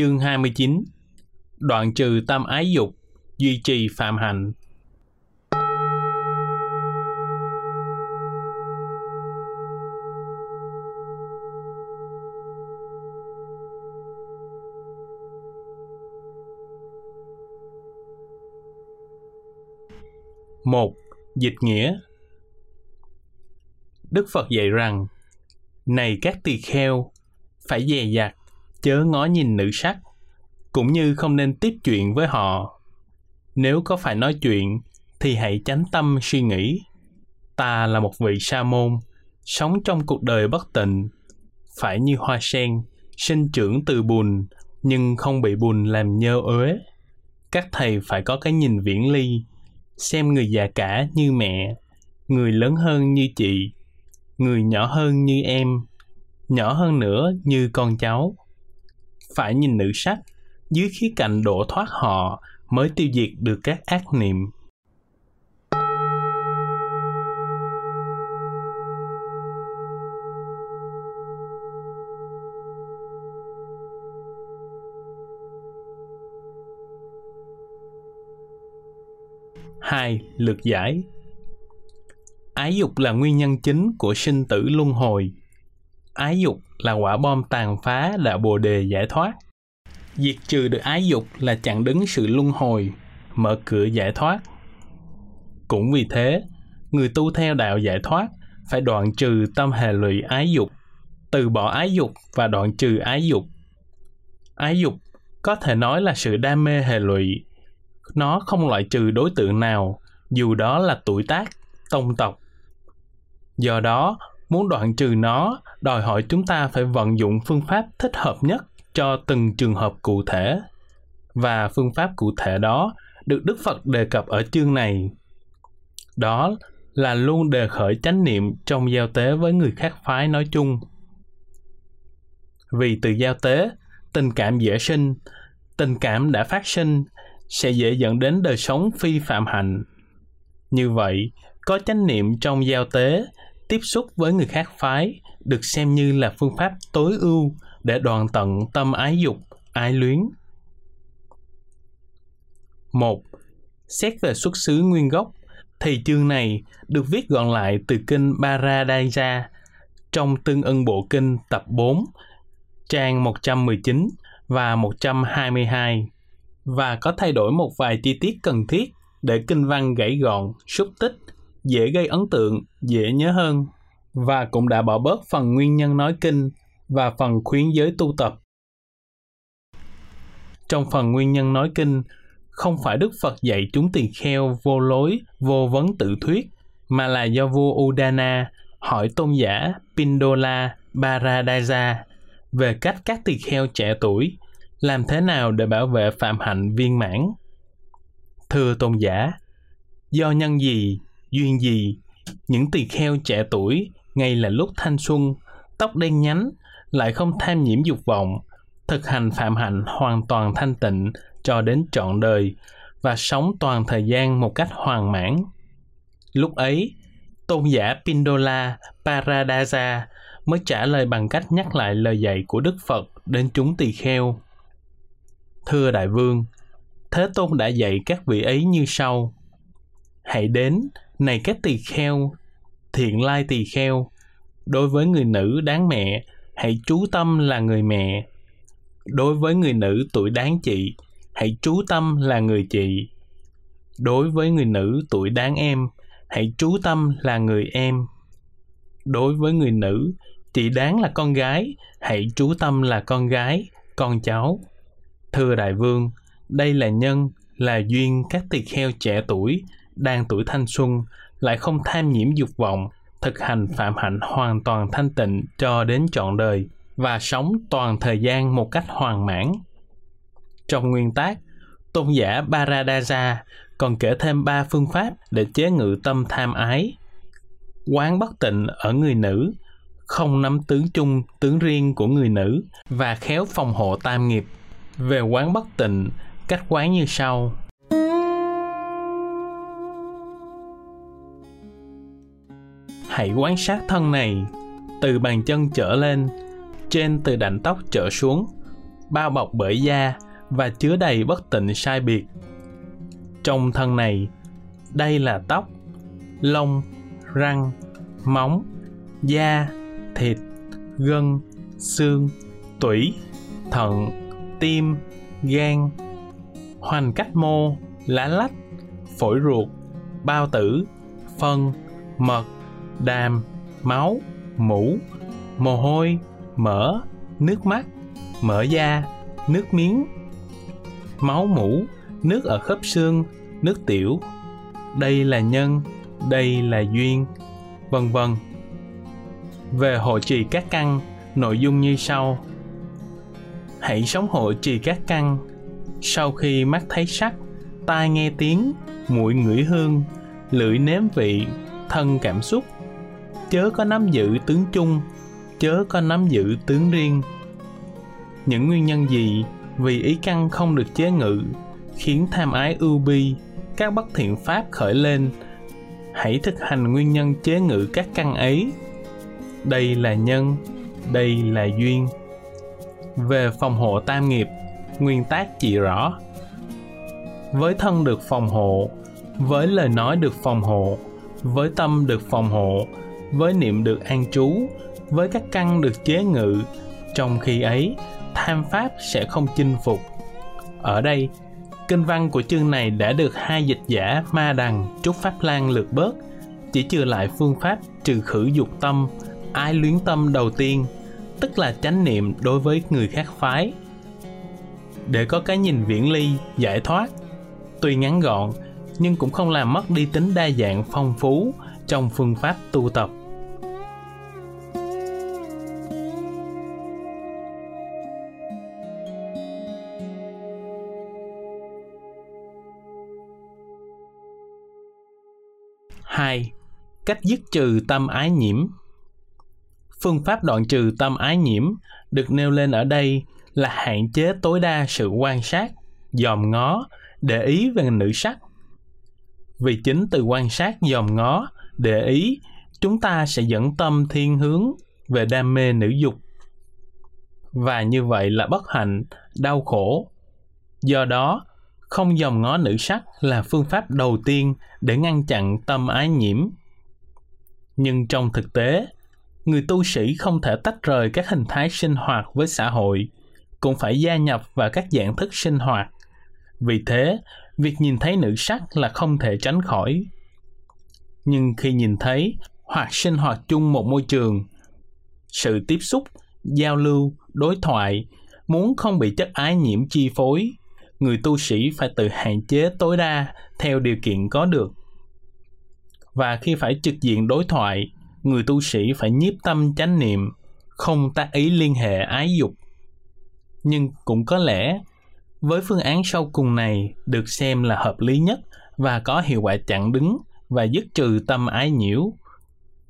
Chương 29 Đoạn trừ tam ái dục, duy trì phạm hạnh. Một, dịch nghĩa Đức Phật dạy rằng Này các tỳ kheo, phải dè dặt, chớ ngó nhìn nữ sắc, cũng như không nên tiếp chuyện với họ. Nếu có phải nói chuyện, thì hãy chánh tâm suy nghĩ. Ta là một vị sa môn, sống trong cuộc đời bất tịnh, phải như hoa sen, sinh trưởng từ bùn, nhưng không bị bùn làm nhơ uế. Các thầy phải có cái nhìn viễn ly, xem người già cả như mẹ, người lớn hơn như chị, người nhỏ hơn như em, nhỏ hơn nữa như con cháu. Phải nhìn nữ sắc, dưới khía cạnh đổ thoát họ mới tiêu diệt được các ác niệm. hai Lược giải Ái dục là nguyên nhân chính của sinh tử luân hồi. Ái dục là quả bom tàn phá là bồ đề giải thoát. Diệt trừ được ái dục là chặn đứng sự luân hồi, mở cửa giải thoát. Cũng vì thế, người tu theo đạo giải thoát phải đoạn trừ tâm hệ lụy ái dục, từ bỏ ái dục và đoạn trừ ái dục. Ái dục có thể nói là sự đam mê hệ lụy. Nó không loại trừ đối tượng nào, dù đó là tuổi tác, tông tộc. Do đó, muốn đoạn trừ nó, đòi hỏi chúng ta phải vận dụng phương pháp thích hợp nhất cho từng trường hợp cụ thể và phương pháp cụ thể đó được Đức Phật đề cập ở chương này. Đó là luôn đề khởi chánh niệm trong giao tế với người khác phái nói chung. Vì từ giao tế, tình cảm dễ sinh, tình cảm đã phát sinh sẽ dễ dẫn đến đời sống phi phạm hạnh. Như vậy, có chánh niệm trong giao tế, tiếp xúc với người khác phái được xem như là phương pháp tối ưu để đoàn tận tâm ái dục, ái luyến. Một, Xét về xuất xứ nguyên gốc, thì chương này được viết gọn lại từ kinh Baradaya trong Tương ưng Bộ Kinh tập 4, trang 119 và 122 và có thay đổi một vài chi tiết cần thiết để kinh văn gãy gọn, xúc tích, dễ gây ấn tượng, dễ nhớ hơn và cũng đã bỏ bớt phần nguyên nhân nói kinh và phần khuyến giới tu tập. Trong phần nguyên nhân nói kinh, không phải Đức Phật dạy chúng tỳ kheo vô lối, vô vấn tự thuyết, mà là do vua Udana hỏi tôn giả Pindola Baradaja về cách các tỳ kheo trẻ tuổi làm thế nào để bảo vệ phạm hạnh viên mãn. Thưa tôn giả, do nhân gì, duyên gì, những tỳ kheo trẻ tuổi ngay là lúc thanh xuân, tóc đen nhánh, lại không tham nhiễm dục vọng, thực hành phạm hạnh hoàn toàn thanh tịnh cho đến trọn đời và sống toàn thời gian một cách hoàn mãn. Lúc ấy, tôn giả Pindola Paradaja mới trả lời bằng cách nhắc lại lời dạy của Đức Phật đến chúng tỳ kheo. Thưa Đại Vương, Thế Tôn đã dạy các vị ấy như sau. Hãy đến, này các tỳ kheo, thiện lai tỳ kheo, đối với người nữ đáng mẹ hãy chú tâm là người mẹ. Đối với người nữ tuổi đáng chị hãy chú tâm là người chị. Đối với người nữ tuổi đáng em hãy chú tâm là người em. Đối với người nữ chị đáng là con gái hãy chú tâm là con gái con cháu. Thưa đại vương đây là nhân là duyên các tỳ kheo trẻ tuổi đang tuổi thanh xuân lại không tham nhiễm dục vọng thực hành phạm hạnh hoàn toàn thanh tịnh cho đến trọn đời và sống toàn thời gian một cách hoàn mãn. Trong nguyên tác, tôn giả Baradaja còn kể thêm ba phương pháp để chế ngự tâm tham ái. Quán bất tịnh ở người nữ, không nắm tướng chung, tướng riêng của người nữ và khéo phòng hộ tam nghiệp. Về quán bất tịnh, cách quán như sau. Hãy quan sát thân này. Từ bàn chân trở lên trên từ đảnh tóc trở xuống bao bọc bởi da và chứa đầy bất tịnh sai biệt. Trong thân này, đây là tóc, lông, răng, móng, da, thịt, gân, xương, tủy, thận, tim, gan, hoành cách mô, lá lách, phổi ruột, bao tử, phân, mật, đàm, máu, mũ, mồ hôi, mỡ, nước mắt, mỡ da, nước miếng, máu mũ, nước ở khớp xương, nước tiểu. Đây là nhân, đây là duyên, vân vân. Về hộ trì các căn, nội dung như sau. Hãy sống hộ trì các căn. Sau khi mắt thấy sắc, tai nghe tiếng, mũi ngửi hương, lưỡi nếm vị, thân cảm xúc, chớ có nắm giữ tướng chung, chớ có nắm giữ tướng riêng. Những nguyên nhân gì? Vì ý căn không được chế ngự khiến tham ái ưu bi các bất thiện pháp khởi lên. Hãy thực hành nguyên nhân chế ngự các căn ấy. Đây là nhân đây là duyên. Về phòng hộ tam nghiệp nguyên tác chỉ rõ. Với thân được phòng hộ với lời nói được phòng hộ với tâm được phòng hộ với niệm được an trú, với các căn được chế ngự, trong khi ấy, tham pháp sẽ không chinh phục. Ở đây, kinh văn của chương này đã được hai dịch giả ma đằng trúc pháp lan lược bớt, chỉ trừ lại phương pháp trừ khử dục tâm, ái luyến tâm đầu tiên, tức là chánh niệm đối với người khác phái. Để có cái nhìn viễn ly, giải thoát, tuy ngắn gọn, nhưng cũng không làm mất đi tính đa dạng phong phú trong phương pháp tu tập. 2. Cách dứt trừ tâm ái nhiễm Phương pháp đoạn trừ tâm ái nhiễm được nêu lên ở đây là hạn chế tối đa sự quan sát, dòm ngó, để ý về nữ sắc. Vì chính từ quan sát dòm ngó, để ý, chúng ta sẽ dẫn tâm thiên hướng về đam mê nữ dục. Và như vậy là bất hạnh, đau khổ. Do đó, không dòm ngó nữ sắc là phương pháp đầu tiên để ngăn chặn tâm ái nhiễm. Nhưng trong thực tế, người tu sĩ không thể tách rời các hình thái sinh hoạt với xã hội, cũng phải gia nhập vào các dạng thức sinh hoạt. Vì thế, việc nhìn thấy nữ sắc là không thể tránh khỏi. Nhưng khi nhìn thấy hoặc sinh hoạt chung một môi trường, sự tiếp xúc, giao lưu, đối thoại, muốn không bị chất ái nhiễm chi phối người tu sĩ phải tự hạn chế tối đa theo điều kiện có được. Và khi phải trực diện đối thoại, người tu sĩ phải nhiếp tâm chánh niệm, không tác ý liên hệ ái dục. Nhưng cũng có lẽ, với phương án sau cùng này được xem là hợp lý nhất và có hiệu quả chặn đứng và dứt trừ tâm ái nhiễu.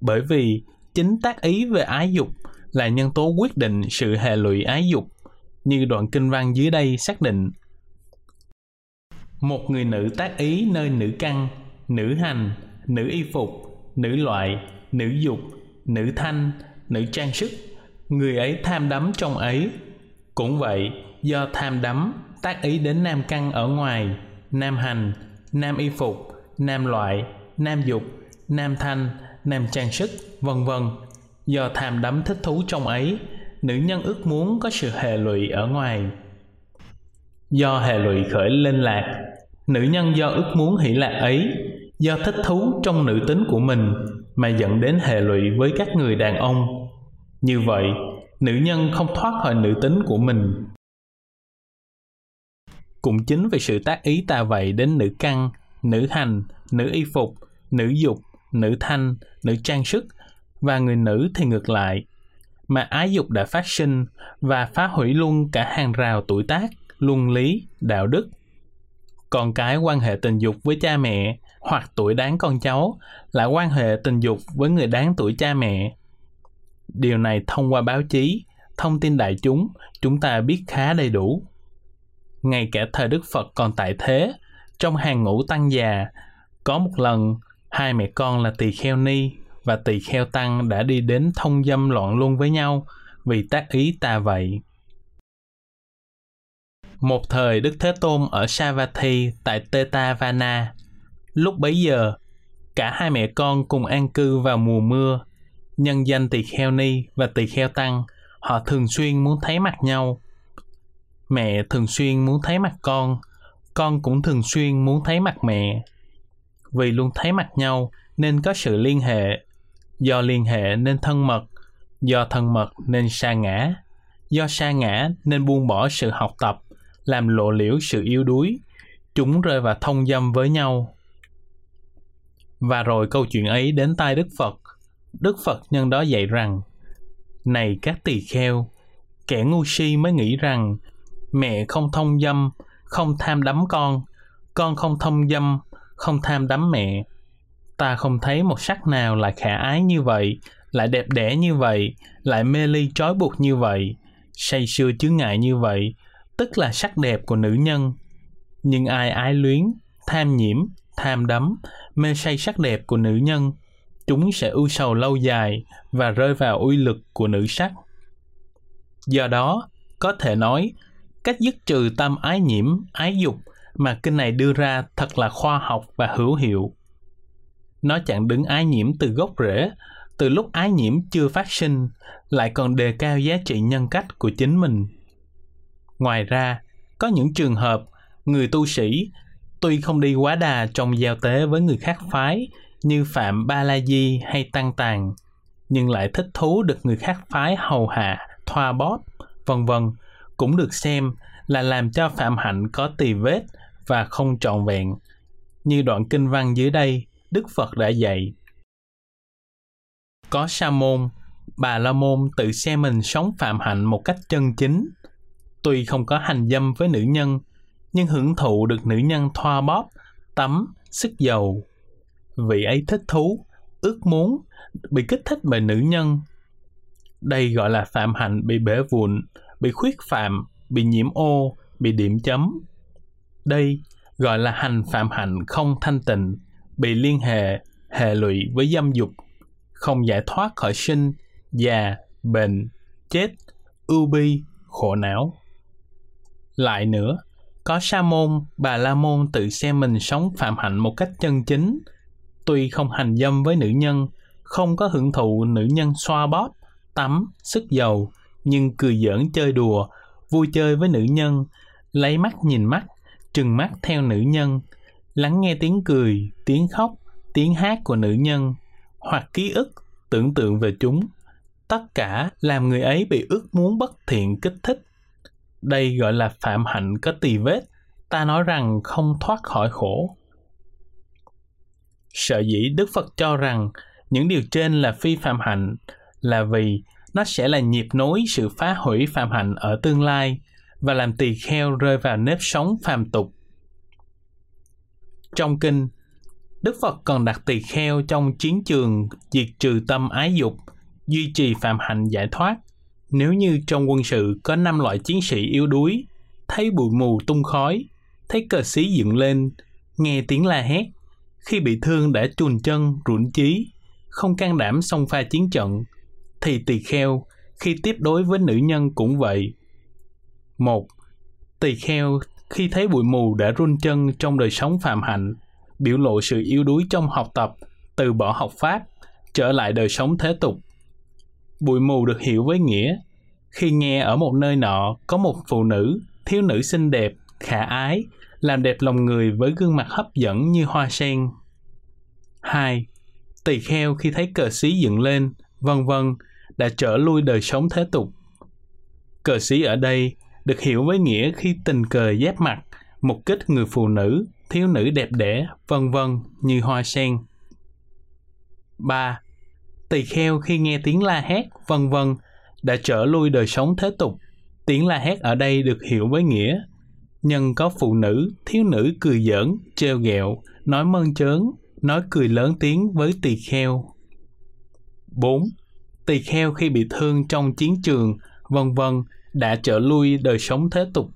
Bởi vì chính tác ý về ái dục là nhân tố quyết định sự hệ lụy ái dục, như đoạn kinh văn dưới đây xác định một người nữ tác ý nơi nữ căn, nữ hành, nữ y phục, nữ loại, nữ dục, nữ thanh, nữ trang sức. Người ấy tham đắm trong ấy. Cũng vậy, do tham đắm, tác ý đến nam căn ở ngoài, nam hành, nam y phục, nam loại, nam dục, nam thanh, nam trang sức, vân vân. Do tham đắm thích thú trong ấy, nữ nhân ước muốn có sự hệ lụy ở ngoài do hệ lụy khởi lên lạc. Nữ nhân do ước muốn hỷ lạc ấy, do thích thú trong nữ tính của mình mà dẫn đến hệ lụy với các người đàn ông. Như vậy, nữ nhân không thoát khỏi nữ tính của mình. Cũng chính vì sự tác ý tà vậy đến nữ căn, nữ hành, nữ y phục, nữ dục, nữ thanh, nữ trang sức và người nữ thì ngược lại. Mà ái dục đã phát sinh và phá hủy luôn cả hàng rào tuổi tác luân lý đạo đức con cái quan hệ tình dục với cha mẹ hoặc tuổi đáng con cháu là quan hệ tình dục với người đáng tuổi cha mẹ. Điều này thông qua báo chí, thông tin đại chúng, chúng ta biết khá đầy đủ. Ngay cả thời Đức Phật còn tại thế, trong hàng ngũ tăng già, có một lần hai mẹ con là tỳ kheo ni và tỳ kheo tăng đã đi đến thông dâm loạn luôn với nhau vì tác ý ta vậy một thời Đức Thế Tôn ở Savatthi tại Tetavana. Lúc bấy giờ, cả hai mẹ con cùng an cư vào mùa mưa. Nhân danh tỳ kheo ni và tỳ kheo tăng, họ thường xuyên muốn thấy mặt nhau. Mẹ thường xuyên muốn thấy mặt con, con cũng thường xuyên muốn thấy mặt mẹ. Vì luôn thấy mặt nhau nên có sự liên hệ. Do liên hệ nên thân mật, do thân mật nên sa ngã, do sa ngã nên buông bỏ sự học tập, làm lộ liễu sự yếu đuối. Chúng rơi vào thông dâm với nhau. Và rồi câu chuyện ấy đến tai Đức Phật. Đức Phật nhân đó dạy rằng, Này các tỳ kheo, kẻ ngu si mới nghĩ rằng mẹ không thông dâm, không tham đắm con, con không thông dâm, không tham đắm mẹ. Ta không thấy một sắc nào lại khả ái như vậy, lại đẹp đẽ như vậy, lại mê ly trói buộc như vậy, say sưa chướng ngại như vậy, tức là sắc đẹp của nữ nhân. Nhưng ai ái luyến, tham nhiễm, tham đắm, mê say sắc đẹp của nữ nhân, chúng sẽ ưu sầu lâu dài và rơi vào uy lực của nữ sắc. Do đó, có thể nói, cách dứt trừ tâm ái nhiễm, ái dục mà kinh này đưa ra thật là khoa học và hữu hiệu. Nó chẳng đứng ái nhiễm từ gốc rễ, từ lúc ái nhiễm chưa phát sinh, lại còn đề cao giá trị nhân cách của chính mình. Ngoài ra, có những trường hợp người tu sĩ tuy không đi quá đà trong giao tế với người khác phái như Phạm Ba La Di hay Tăng Tàng, nhưng lại thích thú được người khác phái hầu hạ, thoa bóp, vân vân, cũng được xem là làm cho phạm hạnh có tì vết và không trọn vẹn. Như đoạn kinh văn dưới đây, Đức Phật đã dạy. Có sa môn, bà la môn tự xem mình sống phạm hạnh một cách chân chính. Tuy không có hành dâm với nữ nhân, nhưng hưởng thụ được nữ nhân thoa bóp, tắm, sức dầu. Vị ấy thích thú, ước muốn, bị kích thích bởi nữ nhân. Đây gọi là phạm hạnh bị bể vụn, bị khuyết phạm, bị nhiễm ô, bị điểm chấm. Đây gọi là hành phạm hạnh không thanh tịnh, bị liên hệ, hệ lụy với dâm dục, không giải thoát khỏi sinh, già, bệnh, chết, ưu bi, khổ não. Lại nữa, có sa môn, bà la môn tự xem mình sống phạm hạnh một cách chân chính, tuy không hành dâm với nữ nhân, không có hưởng thụ nữ nhân xoa bóp, tắm, sức dầu, nhưng cười giỡn chơi đùa, vui chơi với nữ nhân, lấy mắt nhìn mắt, trừng mắt theo nữ nhân, lắng nghe tiếng cười, tiếng khóc, tiếng hát của nữ nhân, hoặc ký ức, tưởng tượng về chúng. Tất cả làm người ấy bị ước muốn bất thiện kích thích. Đây gọi là phạm hạnh có tỳ vết, ta nói rằng không thoát khỏi khổ. Sợ dĩ Đức Phật cho rằng những điều trên là phi phạm hạnh là vì nó sẽ là nhịp nối sự phá hủy phạm hạnh ở tương lai và làm tỳ kheo rơi vào nếp sống phàm tục. Trong kinh, Đức Phật còn đặt tỳ kheo trong chiến trường diệt trừ tâm ái dục, duy trì phạm hạnh giải thoát. Nếu như trong quân sự có năm loại chiến sĩ yếu đuối, thấy bụi mù tung khói, thấy cờ xí dựng lên, nghe tiếng la hét, khi bị thương đã chùn chân, rủn chí, không can đảm xông pha chiến trận, thì tỳ kheo khi tiếp đối với nữ nhân cũng vậy. Một, tỳ kheo khi thấy bụi mù đã run chân trong đời sống phạm hạnh, biểu lộ sự yếu đuối trong học tập, từ bỏ học pháp, trở lại đời sống thế tục. Bụi mù được hiểu với nghĩa khi nghe ở một nơi nọ có một phụ nữ, thiếu nữ xinh đẹp, khả ái, làm đẹp lòng người với gương mặt hấp dẫn như hoa sen. 2. Tỳ kheo khi thấy cờ xí dựng lên, vân vân, đã trở lui đời sống thế tục. Cờ sĩ ở đây được hiểu với nghĩa khi tình cờ giáp mặt, mục kích người phụ nữ, thiếu nữ đẹp đẽ, vân vân như hoa sen. 3. Tỳ kheo khi nghe tiếng la hét, vân vân, đã trở lui đời sống thế tục. Tiếng la hét ở đây được hiểu với nghĩa nhân có phụ nữ, thiếu nữ cười giỡn, trêu ghẹo, nói mơn trớn, nói cười lớn tiếng với tỳ kheo. 4 tỳ kheo khi bị thương trong chiến trường, vân vân đã trở lui đời sống thế tục.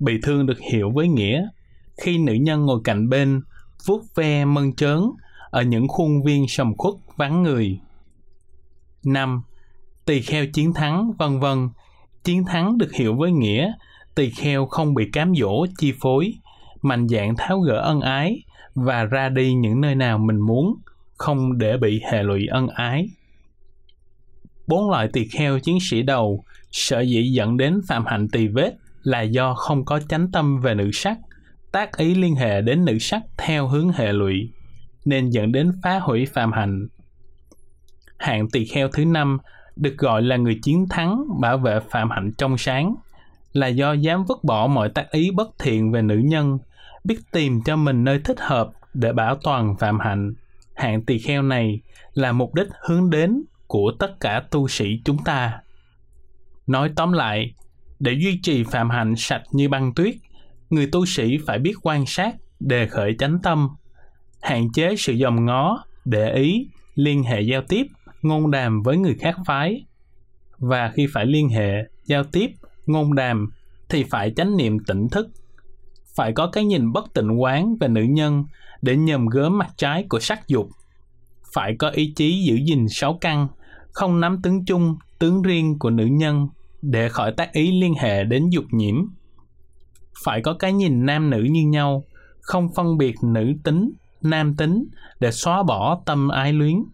Bị thương được hiểu với nghĩa khi nữ nhân ngồi cạnh bên, vuốt ve mân trớn ở những khuôn viên sầm khuất vắng người. 5. Tỳ kheo chiến thắng, vân vân. Chiến thắng được hiểu với nghĩa tỳ kheo không bị cám dỗ chi phối, mạnh dạn tháo gỡ ân ái và ra đi những nơi nào mình muốn, không để bị hệ lụy ân ái. Bốn loại tỳ kheo chiến sĩ đầu sở dĩ dẫn đến phạm hạnh tỳ vết là do không có chánh tâm về nữ sắc, tác ý liên hệ đến nữ sắc theo hướng hệ lụy, nên dẫn đến phá hủy phạm hạnh. Hạng tỳ kheo thứ năm được gọi là người chiến thắng bảo vệ phạm hạnh trong sáng, là do dám vứt bỏ mọi tác ý bất thiện về nữ nhân, biết tìm cho mình nơi thích hợp để bảo toàn phạm hạnh. Hạng tỳ kheo này là mục đích hướng đến của tất cả tu sĩ chúng ta. Nói tóm lại, để duy trì phạm hạnh sạch như băng tuyết, người tu sĩ phải biết quan sát, đề khởi chánh tâm, hạn chế sự dòm ngó, để ý, liên hệ giao tiếp, ngôn đàm với người khác phái. Và khi phải liên hệ, giao tiếp, ngôn đàm thì phải chánh niệm tỉnh thức. Phải có cái nhìn bất tịnh quán về nữ nhân để nhầm gớm mặt trái của sắc dục. Phải có ý chí giữ gìn sáu căn, không nắm tướng chung, tướng riêng của nữ nhân để khỏi tác ý liên hệ đến dục nhiễm. Phải có cái nhìn nam nữ như nhau, không phân biệt nữ tính, nam tính để xóa bỏ tâm ái luyến.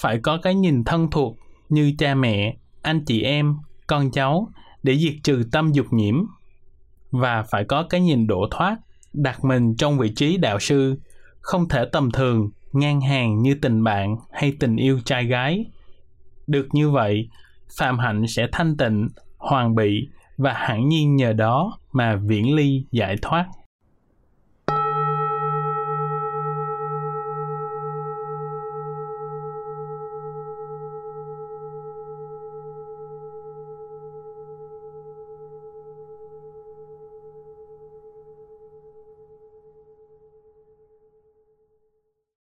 Phải có cái nhìn thân thuộc như cha mẹ, anh chị em, con cháu để diệt trừ tâm dục nhiễm. Và phải có cái nhìn đổ thoát, đặt mình trong vị trí đạo sư, không thể tầm thường, ngang hàng như tình bạn hay tình yêu trai gái. Được như vậy, phạm hạnh sẽ thanh tịnh, hoàn bị và hẳn nhiên nhờ đó mà viễn ly giải thoát.